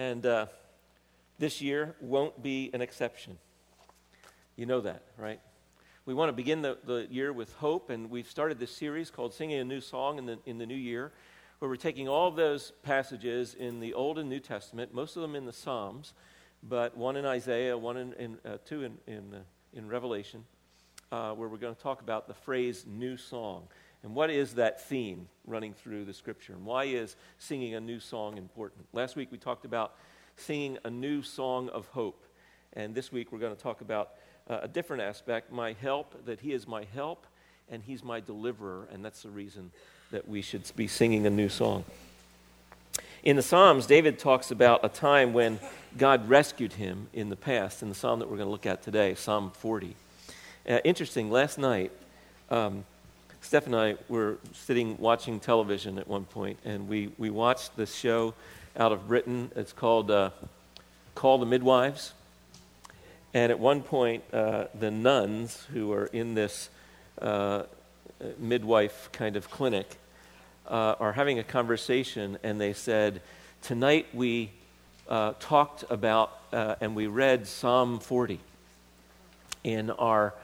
And uh, this year won't be an exception. You know that, right? We want to begin the, the year with hope, and we've started this series called Singing a New Song in the, in the New Year, where we're taking all of those passages in the Old and New Testament, most of them in the Psalms, but one in Isaiah, one in, in uh, two in, in, uh, in Revelation, uh, where we're going to talk about the phrase new song. And what is that theme running through the scripture? And why is singing a new song important? Last week we talked about singing a new song of hope. And this week we're going to talk about uh, a different aspect my help, that He is my help and He's my deliverer. And that's the reason that we should be singing a new song. In the Psalms, David talks about a time when God rescued him in the past, in the psalm that we're going to look at today, Psalm 40. Uh, interesting, last night, um, Steph and I were sitting watching television at one point, and we, we watched this show out of Britain. It's called uh, Call the Midwives. And at one point, uh, the nuns who are in this uh, midwife kind of clinic uh, are having a conversation, and they said, Tonight we uh, talked about uh, and we read Psalm 40 in our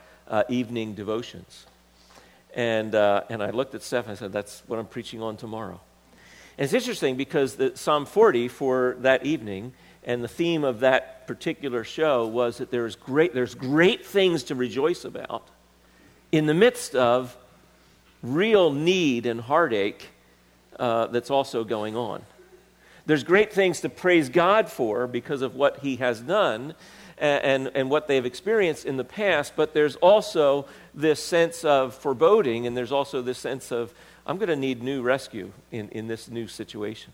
evening devotions. And, uh, and I looked at Steph and I said, That's what I'm preaching on tomorrow. And it's interesting because the, Psalm 40 for that evening and the theme of that particular show was that there's great, there's great things to rejoice about in the midst of real need and heartache uh, that's also going on. There's great things to praise God for because of what He has done, and, and what they've experienced in the past, but there's also this sense of foreboding, and there's also this sense of, I'm going to need new rescue in, in this new situation.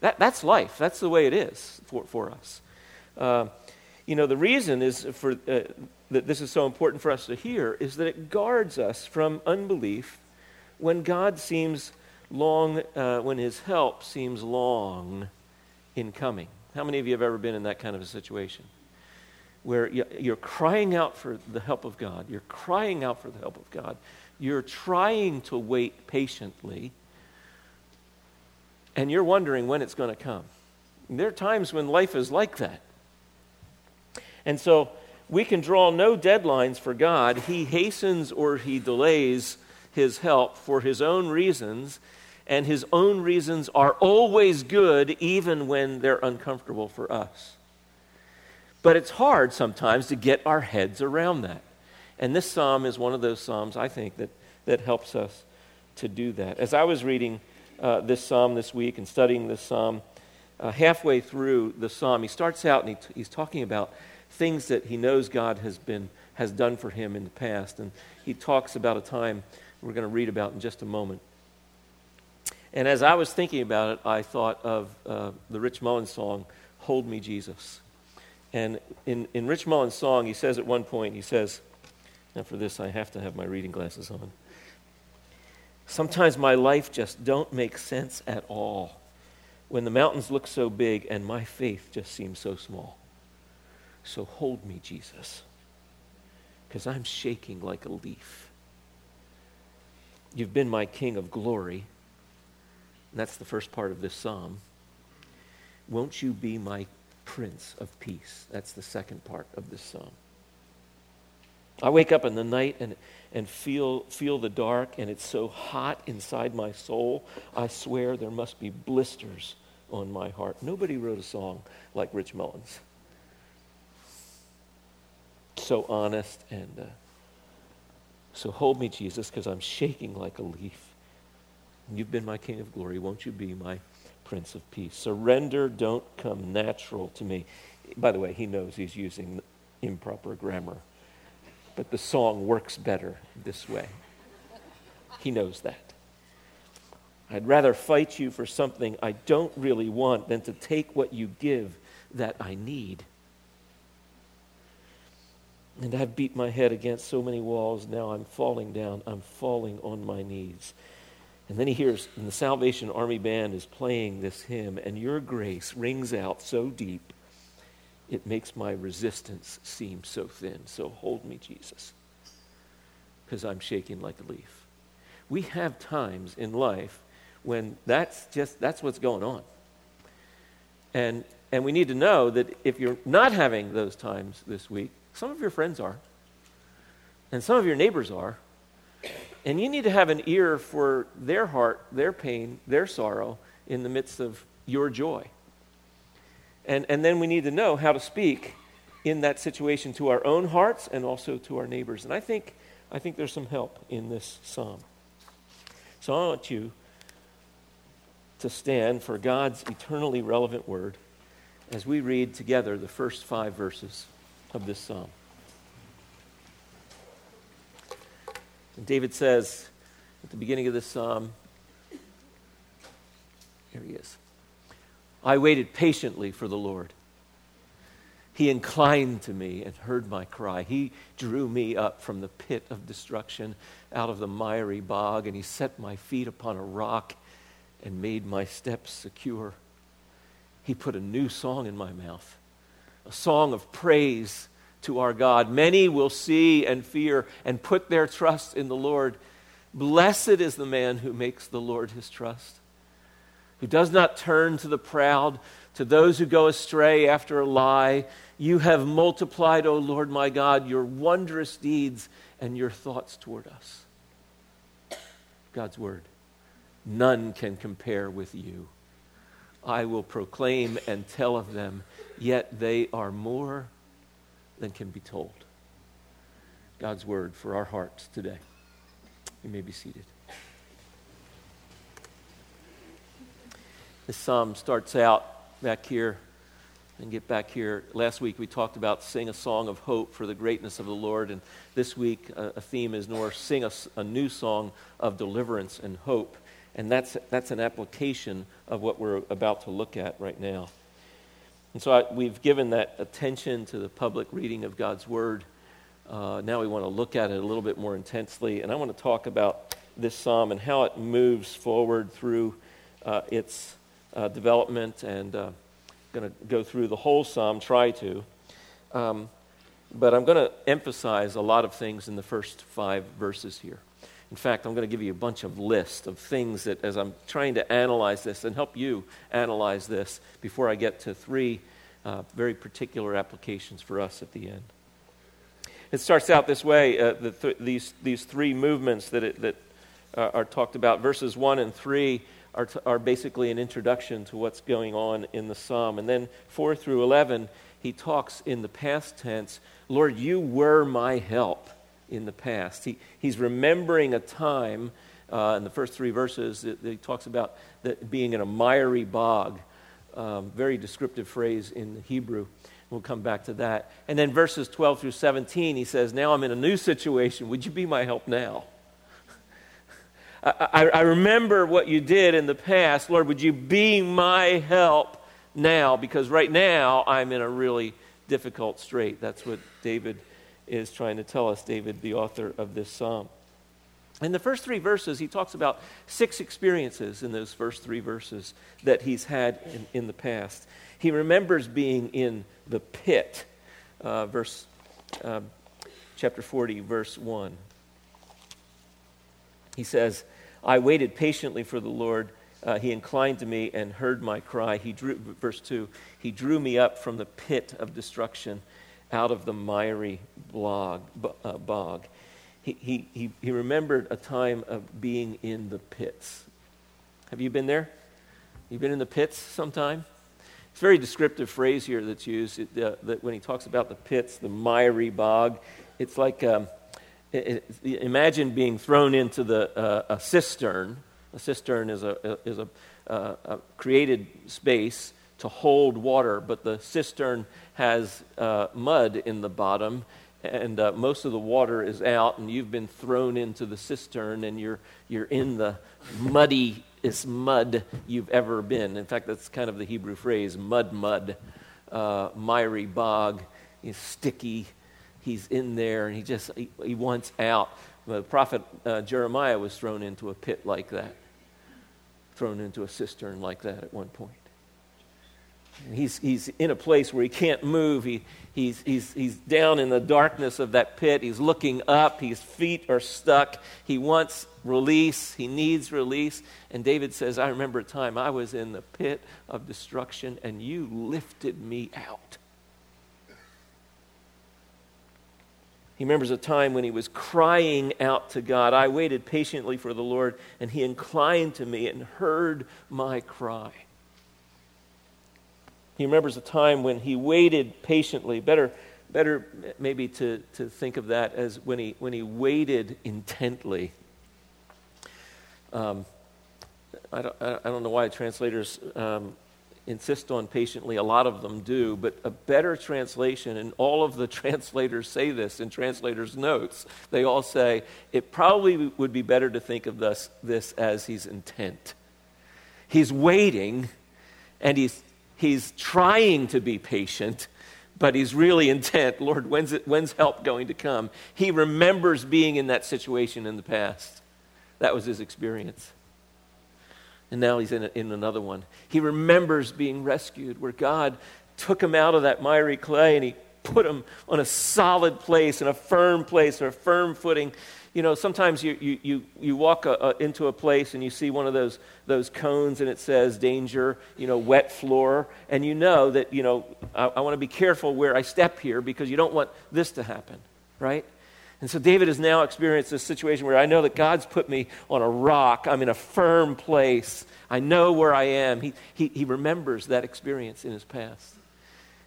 That, that's life. That's the way it is for, for us. Uh, you know, the reason is for, uh, that this is so important for us to hear is that it guards us from unbelief when God seems long, uh, when his help seems long in coming. How many of you have ever been in that kind of a situation? Where you're crying out for the help of God. You're crying out for the help of God. You're trying to wait patiently, and you're wondering when it's going to come. There are times when life is like that. And so we can draw no deadlines for God. He hastens or he delays his help for his own reasons, and his own reasons are always good, even when they're uncomfortable for us. But it's hard sometimes to get our heads around that. And this psalm is one of those psalms, I think, that, that helps us to do that. As I was reading uh, this psalm this week and studying this psalm, uh, halfway through the psalm, he starts out and he t- he's talking about things that he knows God has, been, has done for him in the past. And he talks about a time we're going to read about in just a moment. And as I was thinking about it, I thought of uh, the Rich Mullins song, Hold Me, Jesus. And in, in Rich Mullins' song, he says at one point, he says, now for this I have to have my reading glasses on. Sometimes my life just don't make sense at all when the mountains look so big and my faith just seems so small. So hold me, Jesus, because I'm shaking like a leaf. You've been my King of glory. And that's the first part of this psalm. Won't you be my Prince of Peace. That's the second part of this psalm. I wake up in the night and, and feel, feel the dark, and it's so hot inside my soul. I swear there must be blisters on my heart. Nobody wrote a song like Rich Mullins. So honest and uh, so hold me, Jesus, because I'm shaking like a leaf. You've been my King of glory. Won't you be my Prince of Peace. Surrender don't come natural to me. By the way, he knows he's using improper grammar, but the song works better this way. He knows that. I'd rather fight you for something I don't really want than to take what you give that I need. And I've beat my head against so many walls, now I'm falling down. I'm falling on my knees. And then he hears, and the Salvation Army Band is playing this hymn, and your grace rings out so deep, it makes my resistance seem so thin. So hold me, Jesus, because I'm shaking like a leaf. We have times in life when that's just that's what's going on. And, and we need to know that if you're not having those times this week, some of your friends are, and some of your neighbors are. And you need to have an ear for their heart, their pain, their sorrow in the midst of your joy. And, and then we need to know how to speak in that situation to our own hearts and also to our neighbors. And I think, I think there's some help in this psalm. So I want you to stand for God's eternally relevant word as we read together the first five verses of this psalm. And David says at the beginning of this psalm, here he is. I waited patiently for the Lord. He inclined to me and heard my cry. He drew me up from the pit of destruction, out of the miry bog, and he set my feet upon a rock and made my steps secure. He put a new song in my mouth, a song of praise to our God. Many will see and fear and put their trust in the Lord. Blessed is the man who makes the Lord his trust, who does not turn to the proud, to those who go astray after a lie. You have multiplied, O Lord my God, your wondrous deeds and your thoughts toward us. God's word. None can compare with you. I will proclaim and tell of them, yet they are more than can be told. God's word for our hearts today. You may be seated. This psalm starts out back here and get back here. Last week we talked about sing a song of hope for the greatness of the Lord, and this week a, a theme is more sing a, a new song of deliverance and hope. And that's, that's an application of what we're about to look at right now. And so I, we've given that attention to the public reading of God's Word. Uh, now we want to look at it a little bit more intensely. And I want to talk about this psalm and how it moves forward through uh, its uh, development. And I'm going to go through the whole psalm, try to. Um, but I'm going to emphasize a lot of things in the first five verses here. In fact, I'm going to give you a bunch of lists of things that, as I'm trying to analyze this and help you analyze this before I get to three uh, very particular applications for us at the end. It starts out this way uh, the th- these, these three movements that, it, that uh, are talked about. Verses 1 and 3 are, t- are basically an introduction to what's going on in the psalm. And then 4 through 11, he talks in the past tense Lord, you were my help in the past. He, he's remembering a time uh, in the first three verses that, that he talks about that being in a miry bog. Um, very descriptive phrase in Hebrew. We'll come back to that. And then verses 12 through 17, he says, Now I'm in a new situation. Would you be my help now? I, I, I remember what you did in the past. Lord, would you be my help now? Because right now I'm in a really difficult strait. That's what David is trying to tell us, David, the author of this psalm. In the first three verses, he talks about six experiences in those first three verses that he's had in, in the past. He remembers being in the pit, uh, verse, uh, chapter 40, verse 1. He says, I waited patiently for the Lord. Uh, he inclined to me and heard my cry. He drew, verse 2, he drew me up from the pit of destruction out of the miry uh, bog. He, he, he, he remembered a time of being in the pits. Have you been there? You've been in the pits sometime? It's a very descriptive phrase here that's used it, uh, that when he talks about the pits, the miry bog. It's like um, it, it, imagine being thrown into the, uh, a cistern. A cistern is a, is a, uh, a created space to hold water, but the cistern has uh, mud in the bottom, and uh, most of the water is out, and you've been thrown into the cistern, and you're, you're in the muddiest mud you've ever been. In fact, that's kind of the Hebrew phrase mud, mud, uh, miry bog, he's sticky. He's in there, and he just he, he wants out. The prophet uh, Jeremiah was thrown into a pit like that, thrown into a cistern like that at one point. He's, he's in a place where he can't move. He, he's, he's, he's down in the darkness of that pit. He's looking up. His feet are stuck. He wants release. He needs release. And David says, I remember a time I was in the pit of destruction and you lifted me out. He remembers a time when he was crying out to God. I waited patiently for the Lord, and he inclined to me and heard my cry. He remembers a time when he waited patiently. Better, better maybe to, to think of that as when he, when he waited intently. Um, I, don't, I don't know why translators um, insist on patiently. A lot of them do. But a better translation, and all of the translators say this in translators' notes, they all say it probably would be better to think of this, this as he's intent. He's waiting and he's, he's trying to be patient. But he's really intent. Lord, when's, it, when's help going to come? He remembers being in that situation in the past. That was his experience. And now he's in, a, in another one. He remembers being rescued, where God took him out of that miry clay and he put him on a solid place and a firm place or a firm footing. You know, sometimes you, you, you, you walk a, a, into a place and you see one of those, those cones and it says danger, you know, wet floor. And you know that, you know, I, I want to be careful where I step here because you don't want this to happen, right? And so David has now experienced this situation where I know that God's put me on a rock. I'm in a firm place. I know where I am. He, he, he remembers that experience in his past.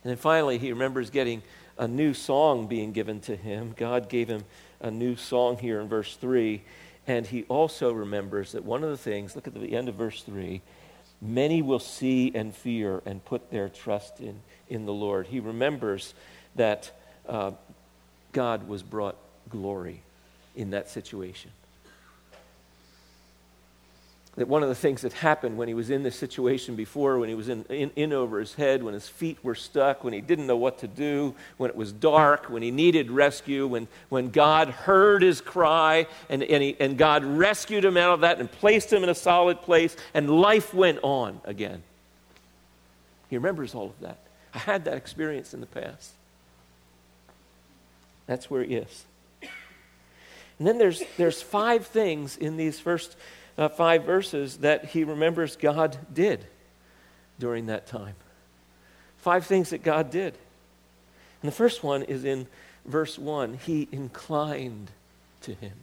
And then finally, he remembers getting a new song being given to him. God gave him a new song here in verse 3. And he also remembers that one of the things, look at the end of verse 3, many will see and fear and put their trust in, in the Lord. He remembers that uh, God was brought glory in that situation. That one of the things that happened when he was in this situation before, when he was in, in, in, over his head, when his feet were stuck, when he didn't know what to do, when it was dark, when he needed rescue, when, when God heard his cry and, and, he, and God rescued him out of that and placed him in a solid place, and life went on again. He remembers all of that. I had that experience in the past. That's where he is. And then there's, there's five things in these first uh, five verses that he remembers God did during that time. Five things that God did. And the first one is in verse 1 He inclined to him.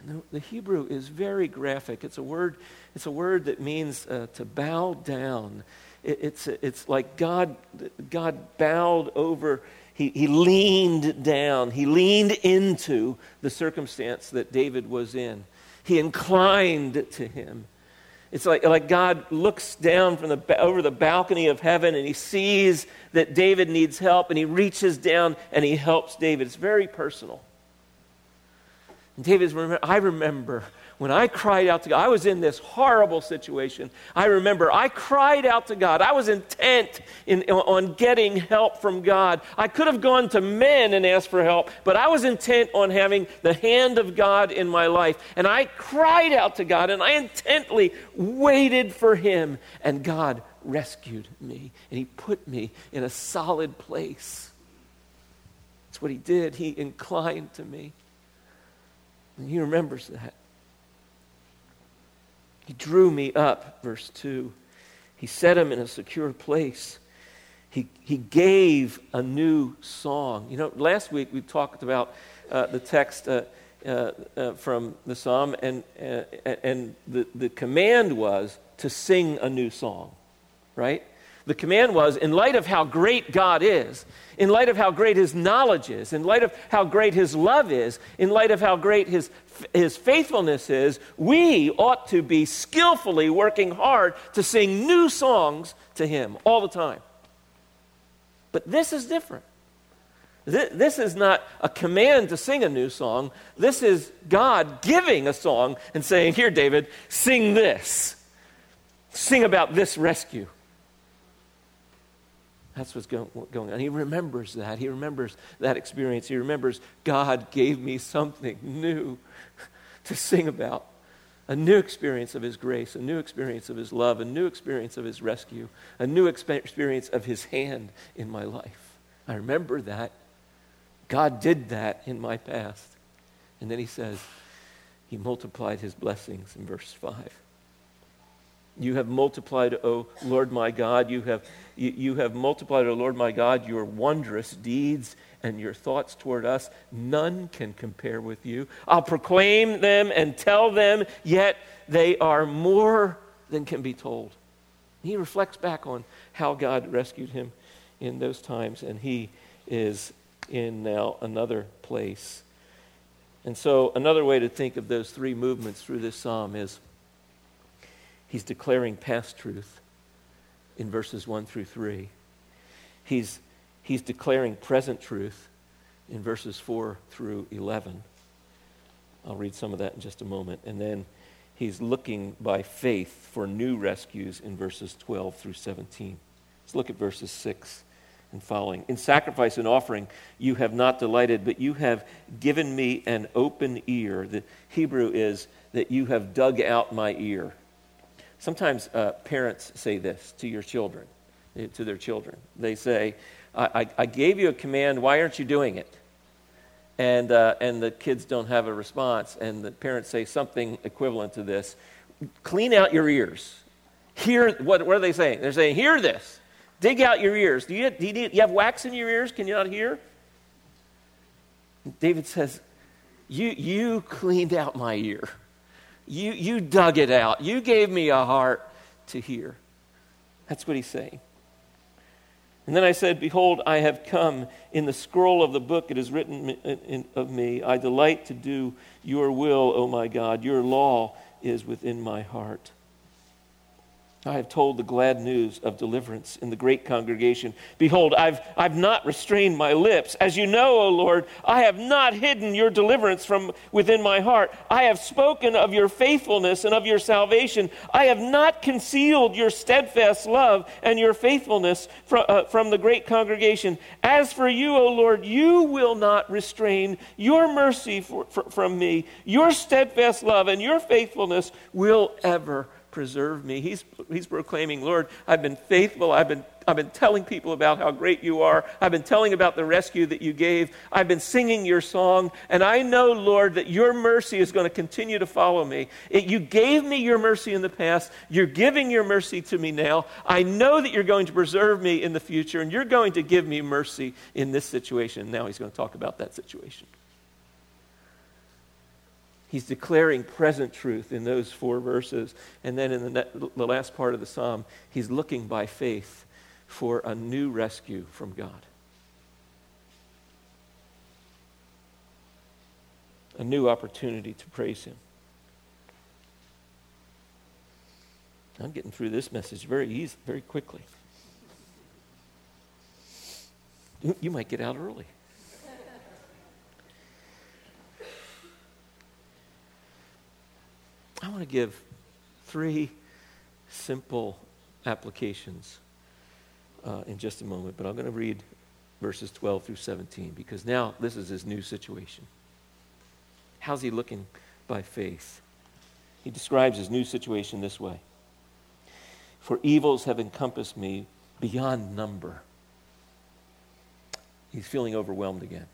And the, the Hebrew is very graphic. It's a word, it's a word that means uh, to bow down. It, it's, it's like God, God bowed over he, he leaned down, he leaned into the circumstance that David was in. He inclined to him. It's like, like God looks down from the, over the balcony of heaven and he sees that David needs help and he reaches down and he helps David. It's very personal. And David's, I remember when I cried out to God, I was in this horrible situation. I remember I cried out to God. I was intent in, on getting help from God. I could have gone to men and asked for help, but I was intent on having the hand of God in my life. And I cried out to God and I intently waited for Him. And God rescued me and He put me in a solid place. That's what He did. He inclined to me. And He remembers that. He drew me up, verse 2. He set him in a secure place. He, he gave a new song. You know, last week we talked about uh, the text uh, uh, uh from the psalm, and, uh, and the, the command was to sing a new song, right? The command was, in light of how great God is, in light of how great His knowledge is, in light of how great His love is, in light of how great His, his faithfulness is, we ought to be skillfully working hard to sing new songs to Him all the time. But this is different. This is not a command to sing a new song. This is God giving a song and saying, Here, David, sing this. Sing about this rescue. That's what's going on. He remembers that. He remembers that experience. He remembers God gave me something new to sing about. a new experience of His grace, a new experience of His love, a new experience of His rescue, a new experience of His hand in my life. I remember that. God did that in my past. And then He says, He multiplied His blessings in verse 5. You have multiplied, O Lord my God, you have, you, you have multiplied, O Lord my God, your wondrous deeds and your thoughts toward us. None can compare with you. I'll proclaim them and tell them, yet they are more than can be told. He reflects back on how God rescued him in those times, and he is in now another place. And so, another way to think of those three movements through this psalm is He's declaring past truth in verses 1 through 3. He's, he's declaring present truth in verses 4 through 11. I'll read some of that in just a moment. And then he's looking by faith for new rescues in verses 12 through 17. Let's look at verses 6 and following. In sacrifice and offering you have not delighted, but you have given me an open ear. The Hebrew is that you have dug out my ear. Sometimes uh, parents say this to your children, eh, to their children. They say, I, I, I gave you a command, why aren't you doing it? And, uh, and the kids don't have a response, and the parents say something equivalent to this Clean out your ears. Hear, what, what are they saying? They're saying, Hear this. Dig out your ears. Do you, do you, need, you have wax in your ears? Can you not hear? David says, you, you cleaned out my ear. You, you dug it out. You gave me a heart to hear. That's what he's saying. And then I said, Behold, I have come. In the scroll of the book it is written of me, I delight to do your will, O my God. Your law is within my heart. I have told the glad news of deliverance in the great congregation. Behold, I've, I've not restrained my lips. As you know, O Lord, I have not hidden your deliverance from within my heart. I have spoken of your faithfulness and of your salvation. I have not concealed your steadfast love and your faithfulness from, uh, from the great congregation. As for you, O Lord, you will not restrain your mercy for, for, from me. Your steadfast love and your faithfulness will ever preserve me. He's, he's proclaiming, Lord, I've been faithful. I've been, I've been telling people about how great you are. I've been telling about the rescue that you gave. I've been singing your song. And I know, Lord, that your mercy is going to continue to follow me. It, you gave me your mercy in the past. You're giving your mercy to me now. I know that you're going to preserve me in the future, and you're going to give me mercy in this situation. Now he's going to talk about that situation. He's declaring present truth in those four verses. And then in the, the last part of the psalm, he's looking by faith for a new rescue from God. A new opportunity to praise him. I'm getting through this message very easy, very quickly. You might get out early. I want to give three simple applications uh, in just a moment, but I'm going to read verses 12 through 17 because now this is his new situation. How's he looking by faith? He describes his new situation this way For evils have encompassed me beyond number. He's feeling overwhelmed again.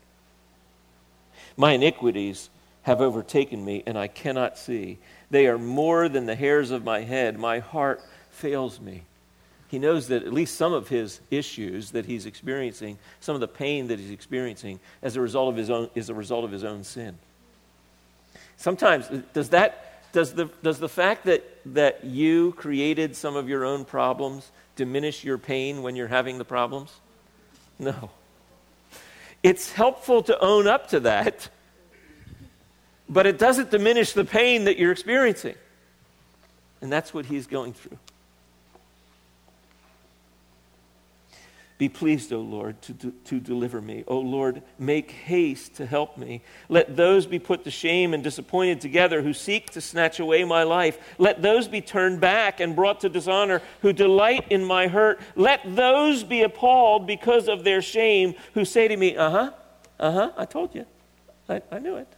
My iniquities have overtaken me, and I cannot see. They are more than the hairs of my head. My heart fails me. He knows that at least some of his issues that he's experiencing, some of the pain that he's experiencing as a result of his own, is a result of his own sin. Sometimes, does that, does the, does the fact that, that you created some of your own problems diminish your pain when you're having the problems? No. It's helpful to own up to that but it doesn't diminish the pain that you're experiencing. And that's what he's going through. Be pleased, O Lord, to, to, deliver me. O Lord, make haste to help me. Let those be put to shame and disappointed together who seek to snatch away my life. Let those be turned back and brought to dishonor who delight in my hurt. Let those be appalled because of their shame who say to me, Uh huh, uh huh, I told you. I, I knew it.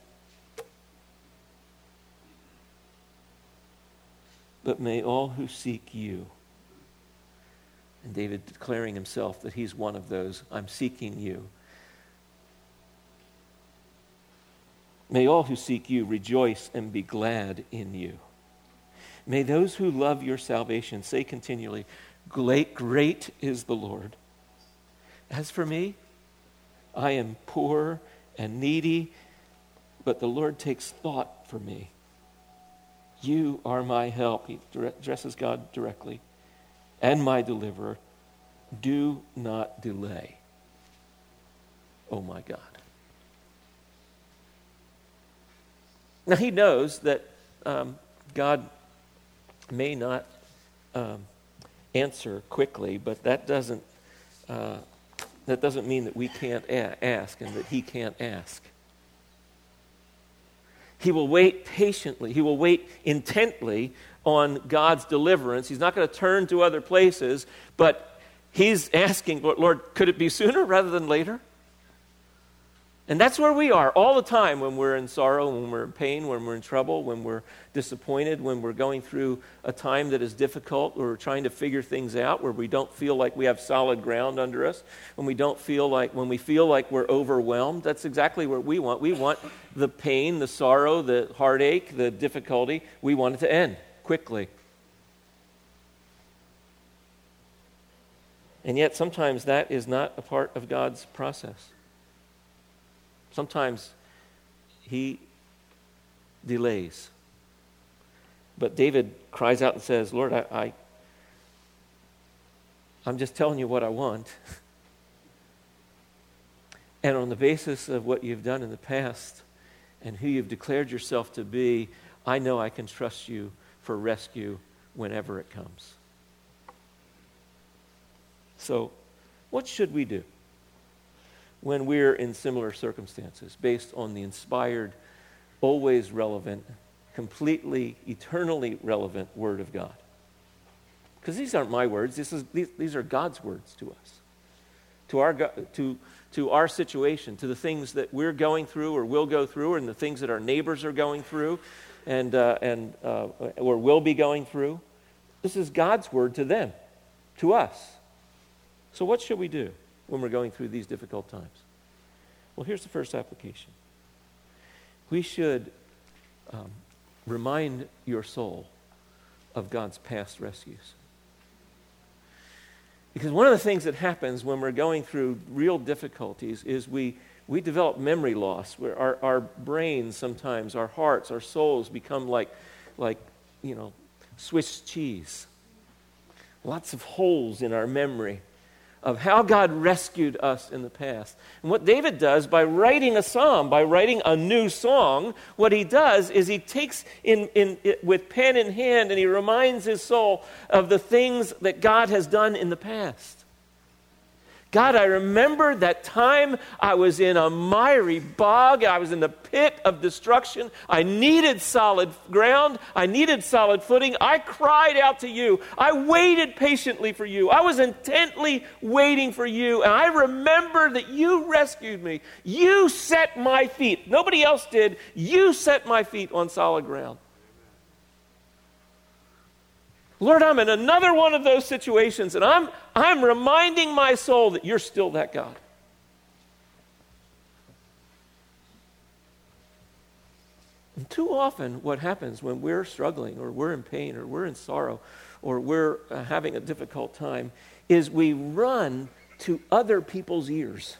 But may all who seek you. And David declaring himself that he's one of those. I'm seeking you. May all who seek you rejoice and be glad in you. May those who love your salvation say continually, Great, great is the Lord. As for me, I am poor and needy, but the Lord takes thought for me. You are my help. He addresses God directly, and my deliverer. Do not delay. Oh my God. Now he knows that um, God may not um, answer quickly, but that doesn't, uh, that doesn't mean that we can't a- ask and that he can't ask. He will wait patiently, he will wait intently on God's deliverance. He's not going to turn to other places, but he's asking, Lord, could it be sooner rather than later? And that's where we are all the time when we're in sorrow, when we're in pain, when we're in trouble, when we're disappointed, when we're going through a time that is difficult, we're trying to figure things out, where we don't feel like we have solid ground under us, when we don't feel like, when we feel like we're overwhelmed. That's exactly what we want. We want the pain, the sorrow, the heartache, the difficulty, we want it to end quickly. And yet, sometimes that is not a part of God's process. Sometimes he delays. But David cries out and says, Lord, I, I, I'm just telling you what I want. and on the basis of what you've done in the past and who you've declared yourself to be, I know I can trust you for rescue whenever it comes. So, what should we do? When we're in similar circumstances based on the inspired, always relevant, completely, eternally relevant Word of God. Because these aren't my words, this is, these, these are God's words to us, to our, to, to our situation, to the things that we're going through or will go through, and the things that our neighbors are going through and, uh, and, uh, or will be going through. This is God's word to them, to us. So, what should we do? When we're going through these difficult times? Well, here's the first application. We should um, remind your soul of God's past rescues. Because one of the things that happens when we're going through real difficulties is we, we develop memory loss. Where our, our brains sometimes, our hearts, our souls become like, like, you know, Swiss cheese. Lots of holes in our memory of how God rescued us in the past. And what David does by writing a psalm, by writing a new song, what he does is he takes in, in, with pen in hand and he reminds his soul of the things that God has done in the past. God, I remember that time I was in a miry bog. I was in the pit of destruction. I needed solid ground. I needed solid footing. I cried out to you. I waited patiently for you. I was intently waiting for you. And I remember that you rescued me. You set my feet. Nobody else did. You set my feet on solid ground. Lord, I'm in another one of those situations, and I'm, I'm reminding my soul that you're still that God. And too often, what happens when we're struggling, or we're in pain, or we're in sorrow, or we're uh, having a difficult time, is we run to other people's ears.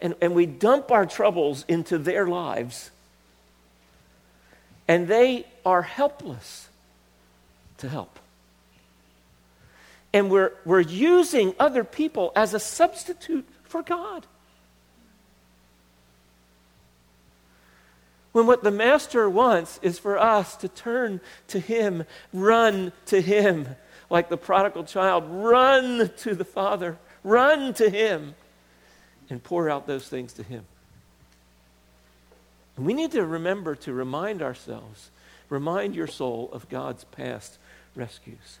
And, and we dump our troubles into their lives and they are helpless to help. And we're, we're using other people as a substitute for God. When what the Master wants is for us to turn to Him, run to Him, like the prodigal child, run to the Father, run to Him, and pour out those things to Him. We need to remember to remind ourselves, remind your soul of God's past rescues.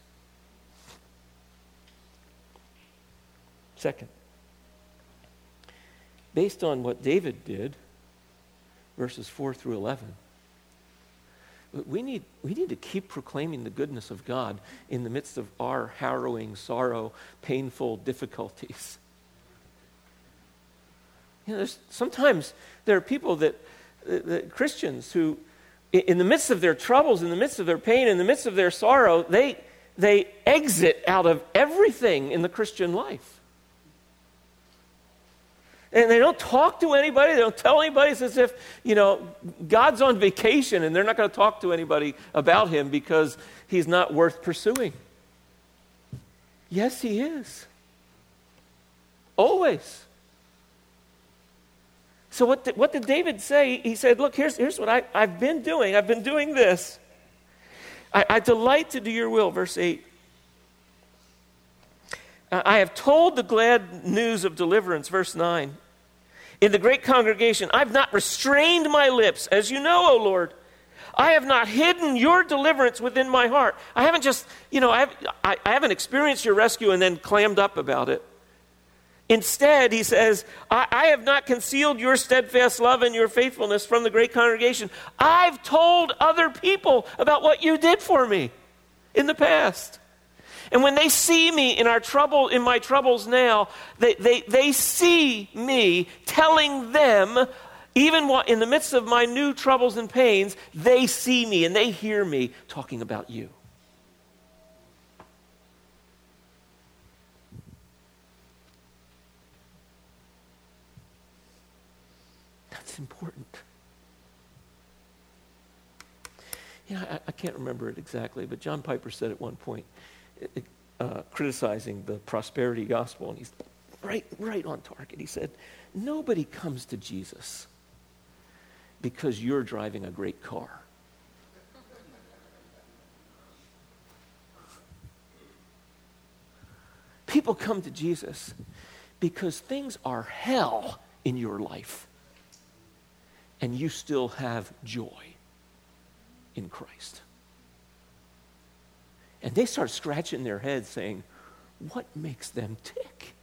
Second, based on what David did, verses 4 through 11, we need, we need to keep proclaiming the goodness of God in the midst of our harrowing, sorrow, painful difficulties. You know, sometimes there are people that, that, Christians who, in the midst of their troubles, in the midst of their pain, in the midst of their sorrow, they, they exit out of everything in the Christian life. And they don't talk to anybody. They don't tell anybody. It's as if, you know, God's on vacation and they're not going to talk to anybody about him because he's not worth pursuing. Yes, he is. Always. So, what did, what did David say? He said, Look, here's, here's what I, I've been doing. I've been doing this. I, I delight to do your will, verse 8. I have told the glad news of deliverance, verse 9. In the great congregation, I've not restrained my lips, as you know, O Lord. I have not hidden your deliverance within my heart. I haven't just, you know, I, have, I, I haven't experienced your rescue and then clammed up about it. Instead, he says, I, I, have not concealed your steadfast love and your faithfulness from the great congregation. I've told other people about what you did for me in the past. And when they see me in our trouble, in my troubles now, they, they, they see me telling them, even while in the midst of my new troubles and pains, they see me and they hear me talking about you. That's important. You know, I, I can't remember it exactly, but John Piper said at one point, uh, criticizing the prosperity gospel, and he's right, right on target. He said, Nobody comes to Jesus because you're driving a great car. People come to Jesus because things are hell in your life, and you still have joy in Christ. And they start scratching their heads saying, What makes them tick?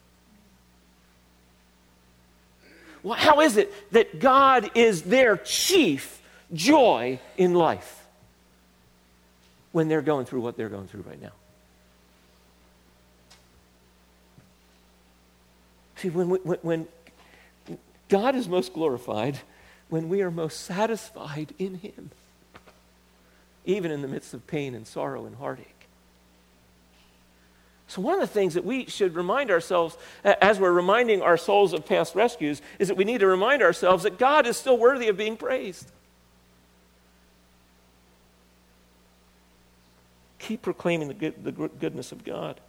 Well, how is it that God is their chief joy in life when they're going through what they're going through right now? See, when, we, when God is most glorified, when we are most satisfied in Him, even in the midst of pain and sorrow and heartache. So, one of the things that we should remind ourselves as we're reminding our souls of past rescues is that we need to remind ourselves that God is still worthy of being praised. Keep proclaiming the, good, the goodness of God.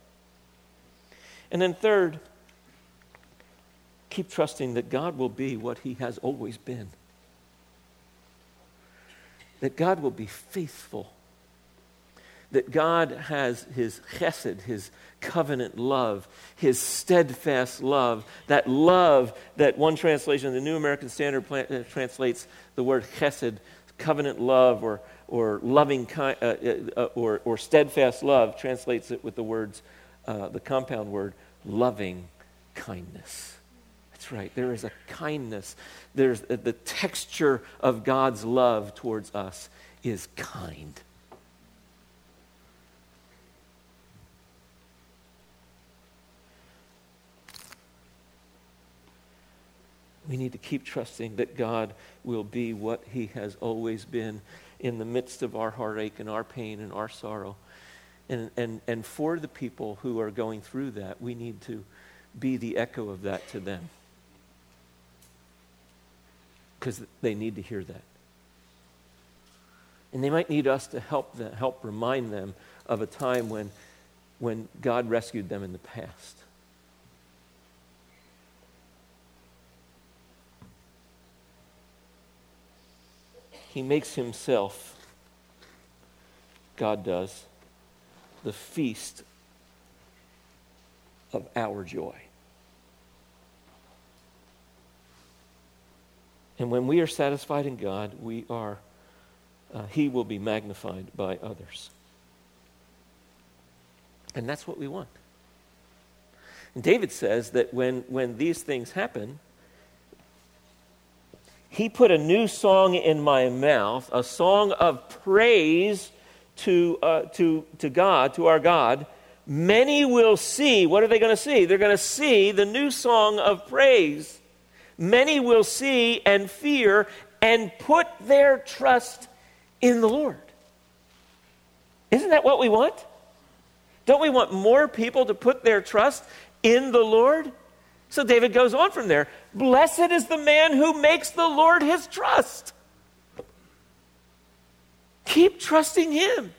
And then, third, keep trusting that God will be what He has always been. That God will be faithful that God has his chesed, his covenant love, his steadfast love, that love that one translation, the New American Standard uh, translates the word chesed, covenant love or, or loving kind, uh, uh, or, or steadfast love, translates it with the words, uh, the compound word, loving kindness. That's right. There is a kindness. There's uh, the texture of God's love towards us is kind. We need to keep trusting that God will be what He has always been in the midst of our heartache and our pain and our sorrow. And, and, and for the people who are going through that, we need to be the echo of that to them. Because they need to hear that. And they might need us to help them, help remind them of a time when, when God rescued them in the past. He makes himself, God does, the feast of our joy. And when we are satisfied in God, we are, uh, He will be magnified by others. And that's what we want. And David says that when, when these things happen, He put a new song in my mouth, a song of praise to, uh, to, to God, to our God. Many will see. What are they going to see? They're going to see the new song of praise. Many will see and fear and put their trust in the Lord. Isn't that what we want? Don't we want more people to put their trust in the Lord? So David goes on from there. Blessed is the man who makes the Lord his trust. Keep trusting him.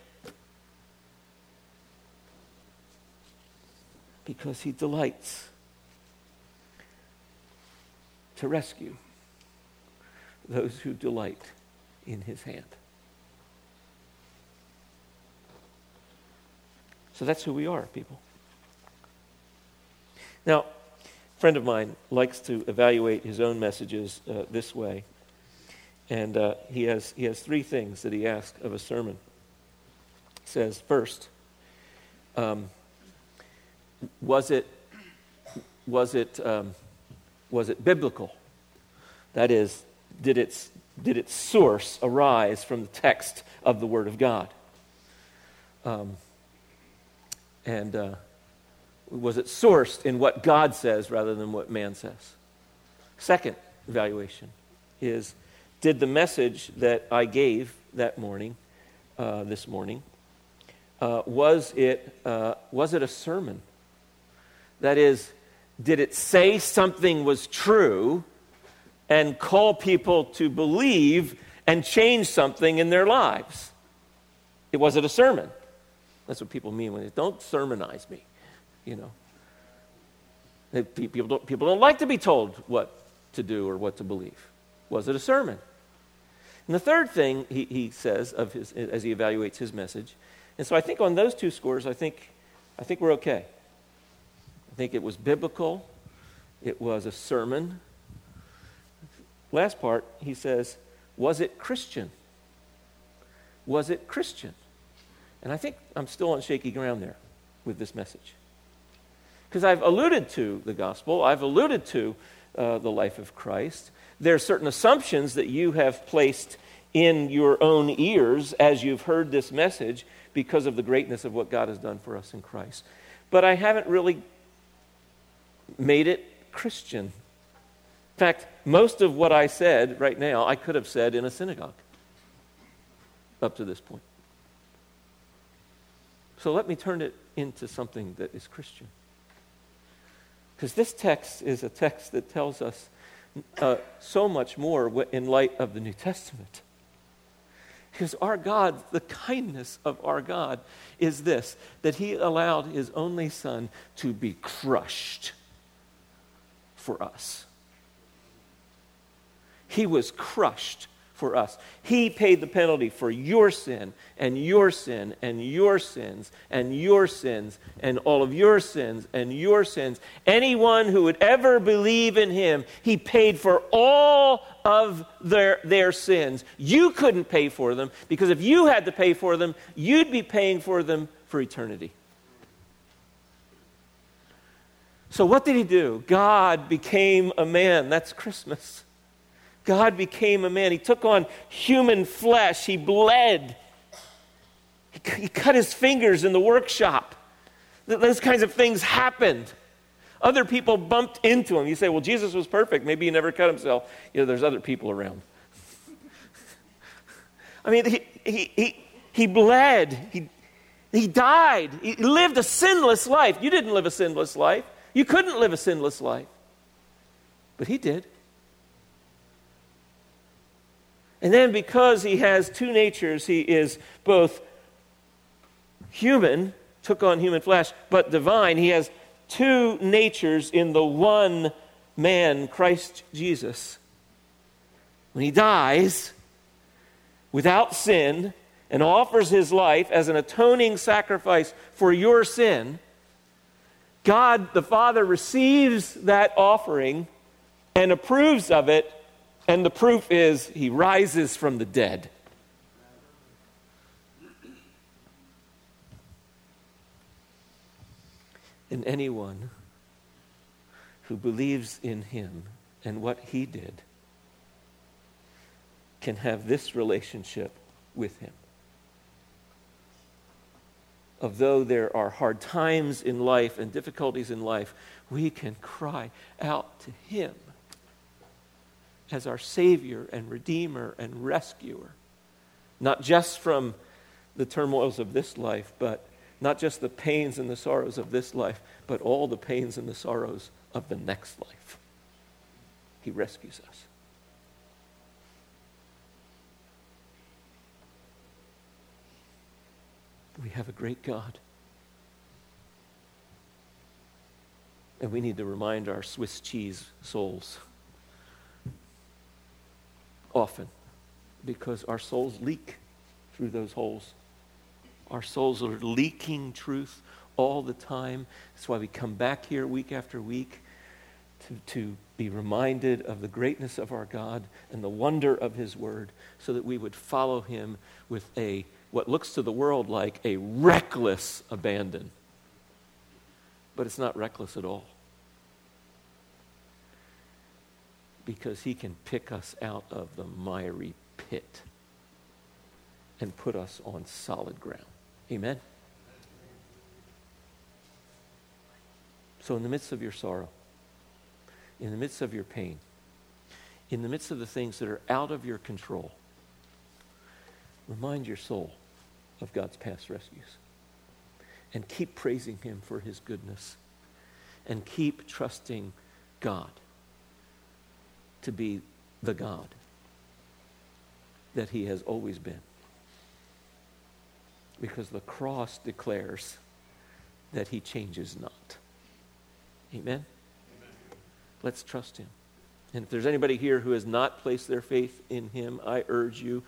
Because he delights to rescue those who delight in his hand. So that's who we are, people. Now, a friend of mine likes to evaluate his own messages uh, this way. And uh, he, has, he has three things that he asks of a sermon. He says, first, um, was it, was, it, um, was it biblical? That is, did its, did its source arise from the text of the Word of God? Um, and uh, was it sourced in what God says rather than what man says? Second evaluation is did the message that I gave that morning, uh, this morning, uh, was, it, uh, was it a sermon? That is, did it say something was true and call people to believe and change something in their lives? It was it a sermon? That's what people mean when they don't sermonize me, you know. People don't, people don't like to be told what to do or what to believe. Was it a sermon? And the third thing he, he says of his, as he evaluates his message, and so I think on those two scores, I think, I think we're okay. Think it was biblical, it was a sermon. Last part, he says, was it Christian? Was it Christian? And I think I'm still on shaky ground there with this message. Because I've alluded to the gospel, I've alluded to uh, the life of Christ. There are certain assumptions that you have placed in your own ears as you've heard this message because of the greatness of what God has done for us in Christ. But I haven't really made it Christian. In fact, most of what I said right now, I could have said in a synagogue up to this point. So let me turn it into something that is Christian. Because this text is a text that tells us uh, so much more in light of the New Testament. Because our God, the kindness of our God is this that He allowed His only Son to be crushed for us. He was crushed for us. He paid the penalty for your sin and your sin and your sins and your sins and all of your sins and your sins. Anyone who would ever believe in him, he paid for all of their, their sins. You couldn't pay for them because if you had to pay for them, you'd be paying for them for eternity. So, what did he do? God became a man. That's Christmas. God became a man. He took on human flesh. He bled. He, cut his fingers in the workshop. Those kinds of things happened. Other people bumped into him. You say, well, Jesus was perfect. Maybe he never cut himself. You know, there's other people around. I mean, he, he, he, he bled. He, he died. He lived a sinless life. You didn't live a sinless life. You couldn't live a sinless life. But he did. And then because he has two natures, he is both human, took on human flesh, but divine. He has two natures in the one man, Christ Jesus. When he dies without sin and offers his life as an atoning sacrifice for your sin, God the Father receives that offering and approves of it and the proof is he rises from the dead. And anyone who believes in him and what he did can have this relationship with Him. Of though there are hard times in life and difficulties in life, we can cry out to Him as our Savior and Redeemer and Rescuer. Not just from the turmoils of this life, but not just the pains and the sorrows of this life, but all the pains and the sorrows of the next life. He rescues us. We have a great God. And we need to remind our Swiss cheese souls often because our souls leak through those holes. Our souls are leaking truth all the time. That's why we come back here week after week to, to be reminded of the greatness of our God and the wonder of His Word so that we would follow Him with a what looks to the world like a reckless abandon. But it's not reckless at all. Because He can pick us out of the miry pit and put us on solid ground. Amen? So, in the midst of your sorrow, in the midst of your pain, in the midst of the things that are out of your control, remind your soul of God's past rescues. And keep praising Him for His goodness. And keep trusting God to be the God that He has always been because the cross declares that he changes not. Amen? Amen? Let's trust him. And if there's anybody here who has not placed their faith in him, I urge you,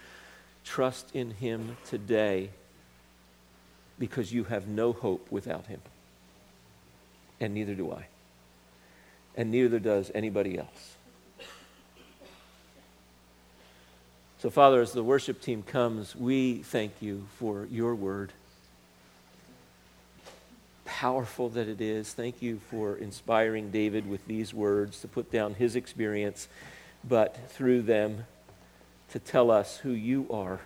trust in him today because you have no hope without him. And neither do I. And neither does anybody else. So, Father, as the worship team comes, we thank you for your word. Powerful that it is. Thank you for inspiring David with these words to put down his experience, but through them to tell us who you are.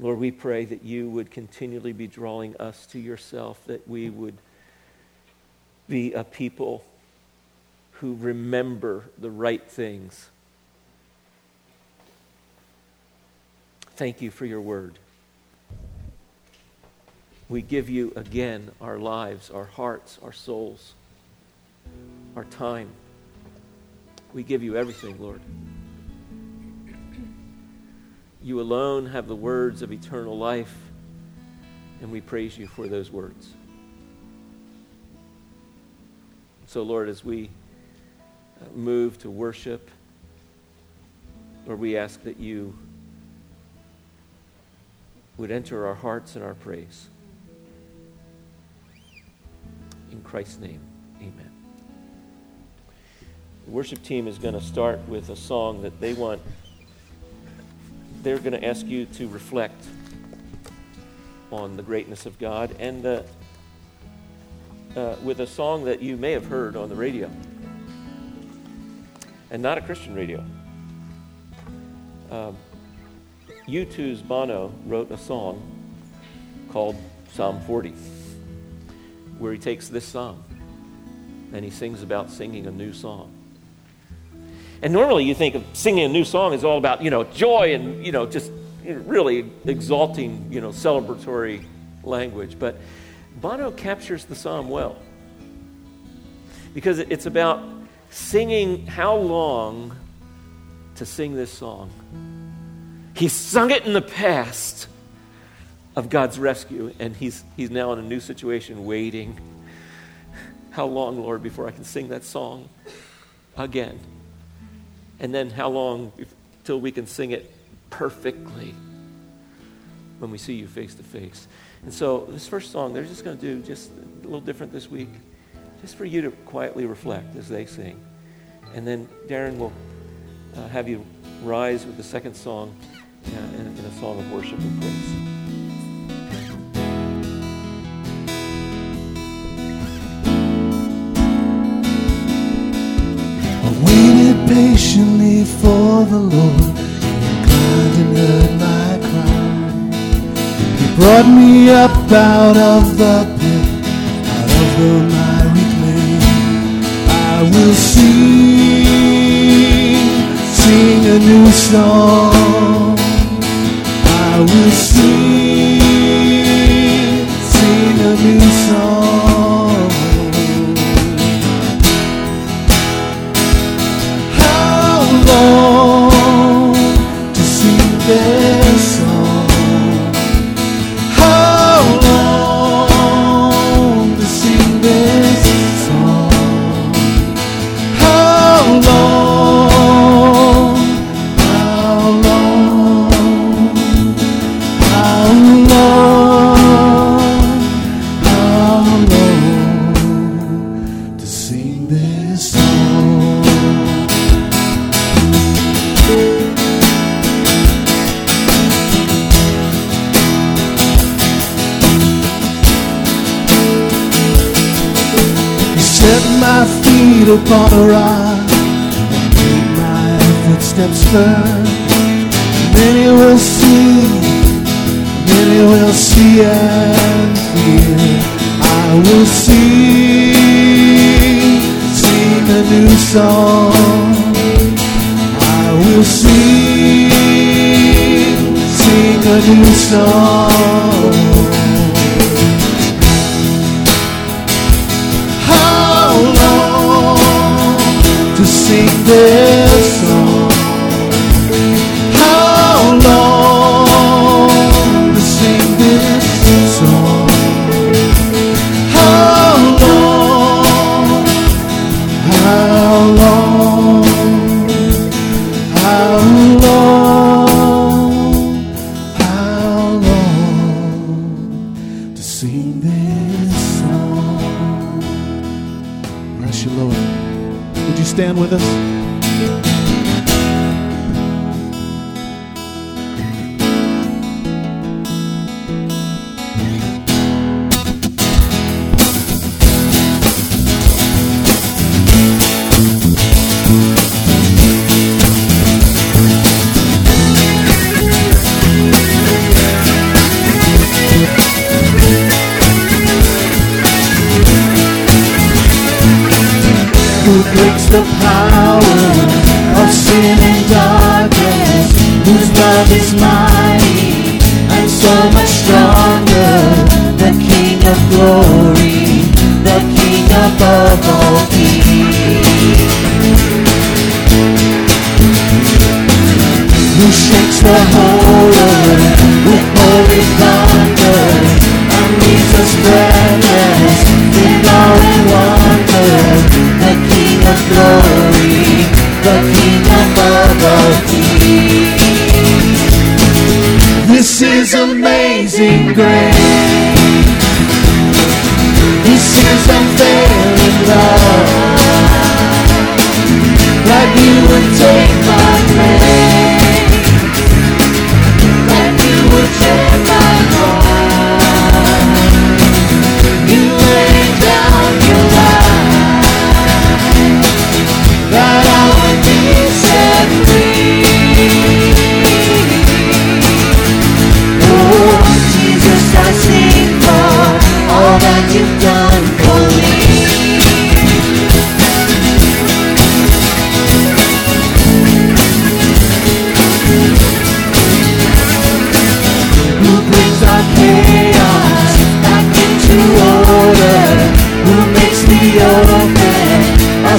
Lord, we pray that you would continually be drawing us to yourself, that we would be a people who remember the right things. Thank you for your word. We give you again our lives, our hearts, our souls, our time. We give you everything, Lord. You alone have the words of eternal life, and we praise you for those words. So, Lord, as we uh, move to worship. Lord, we ask that you would enter our hearts and our praise. In Christ's name, amen. The worship team is going to start with a song that they want. They're going to ask you to reflect on the greatness of God and uh, uh, with a song that you may have heard on the radio and not a Christian radio. Um, U2's Bono wrote a song called Psalm 40, where he takes this psalm and he sings about singing a new song. And normally you think of singing a new song is all about, you know, joy and, you know, just really exalting, you know, celebratory language. But Bono captures the psalm well because it's about singing how long to sing this song. He sung it in the past of God's rescue, and he's, he's now in a new situation waiting. How long, Lord, before I can sing that song again? And then how long till we can sing it perfectly when we see you face to face? And so, this first song, they're just going to do just a little different this week just for you to quietly reflect as they sing. And then Darren will uh, have you rise with the second song uh, in, in a song of worship and praise. Patiently for the Lord. Inclined and heard my cry. He brought me up out of the pit, out of the miry clay. I will sing, sing a new song. I will sing upon a rock and made my footsteps firm. Many will see, many will see and fear. I will sing, sing a new song. I will sing, sing a new song. Much stronger. The King of glory, the King above all kings. Who shakes the whole earth with holy thunder and leaves us breathless in awe and wonder. The King of glory, the King above all kings. This is amazing grace. This is unfailing love. That you would take my place.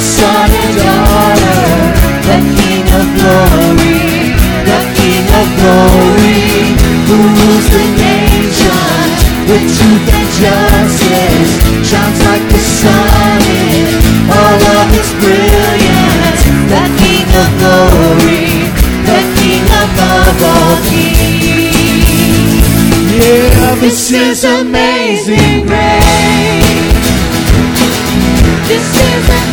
Son and daughter? The King of glory, the King of glory, who rules the nations with truth and justice, shines like the sun in all of its brilliance. The King of glory, the King above all kings. Yeah, this is amazing grace. This is amazing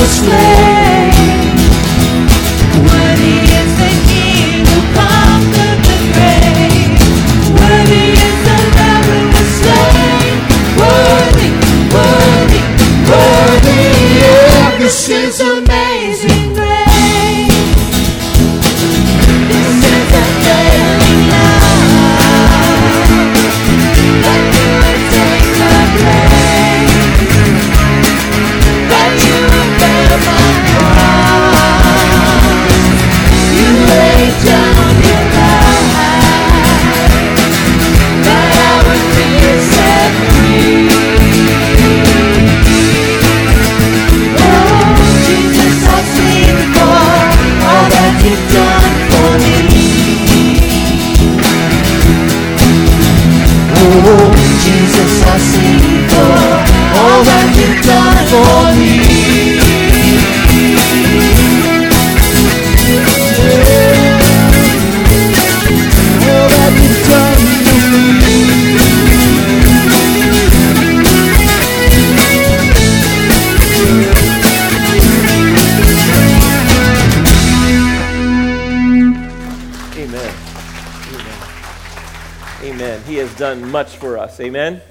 for us. Amen.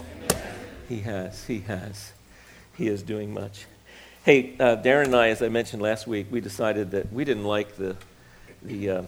He has. He has. He is doing much. Hey, uh, Darren and I, as I mentioned last week, we decided that we didn't like the the uh,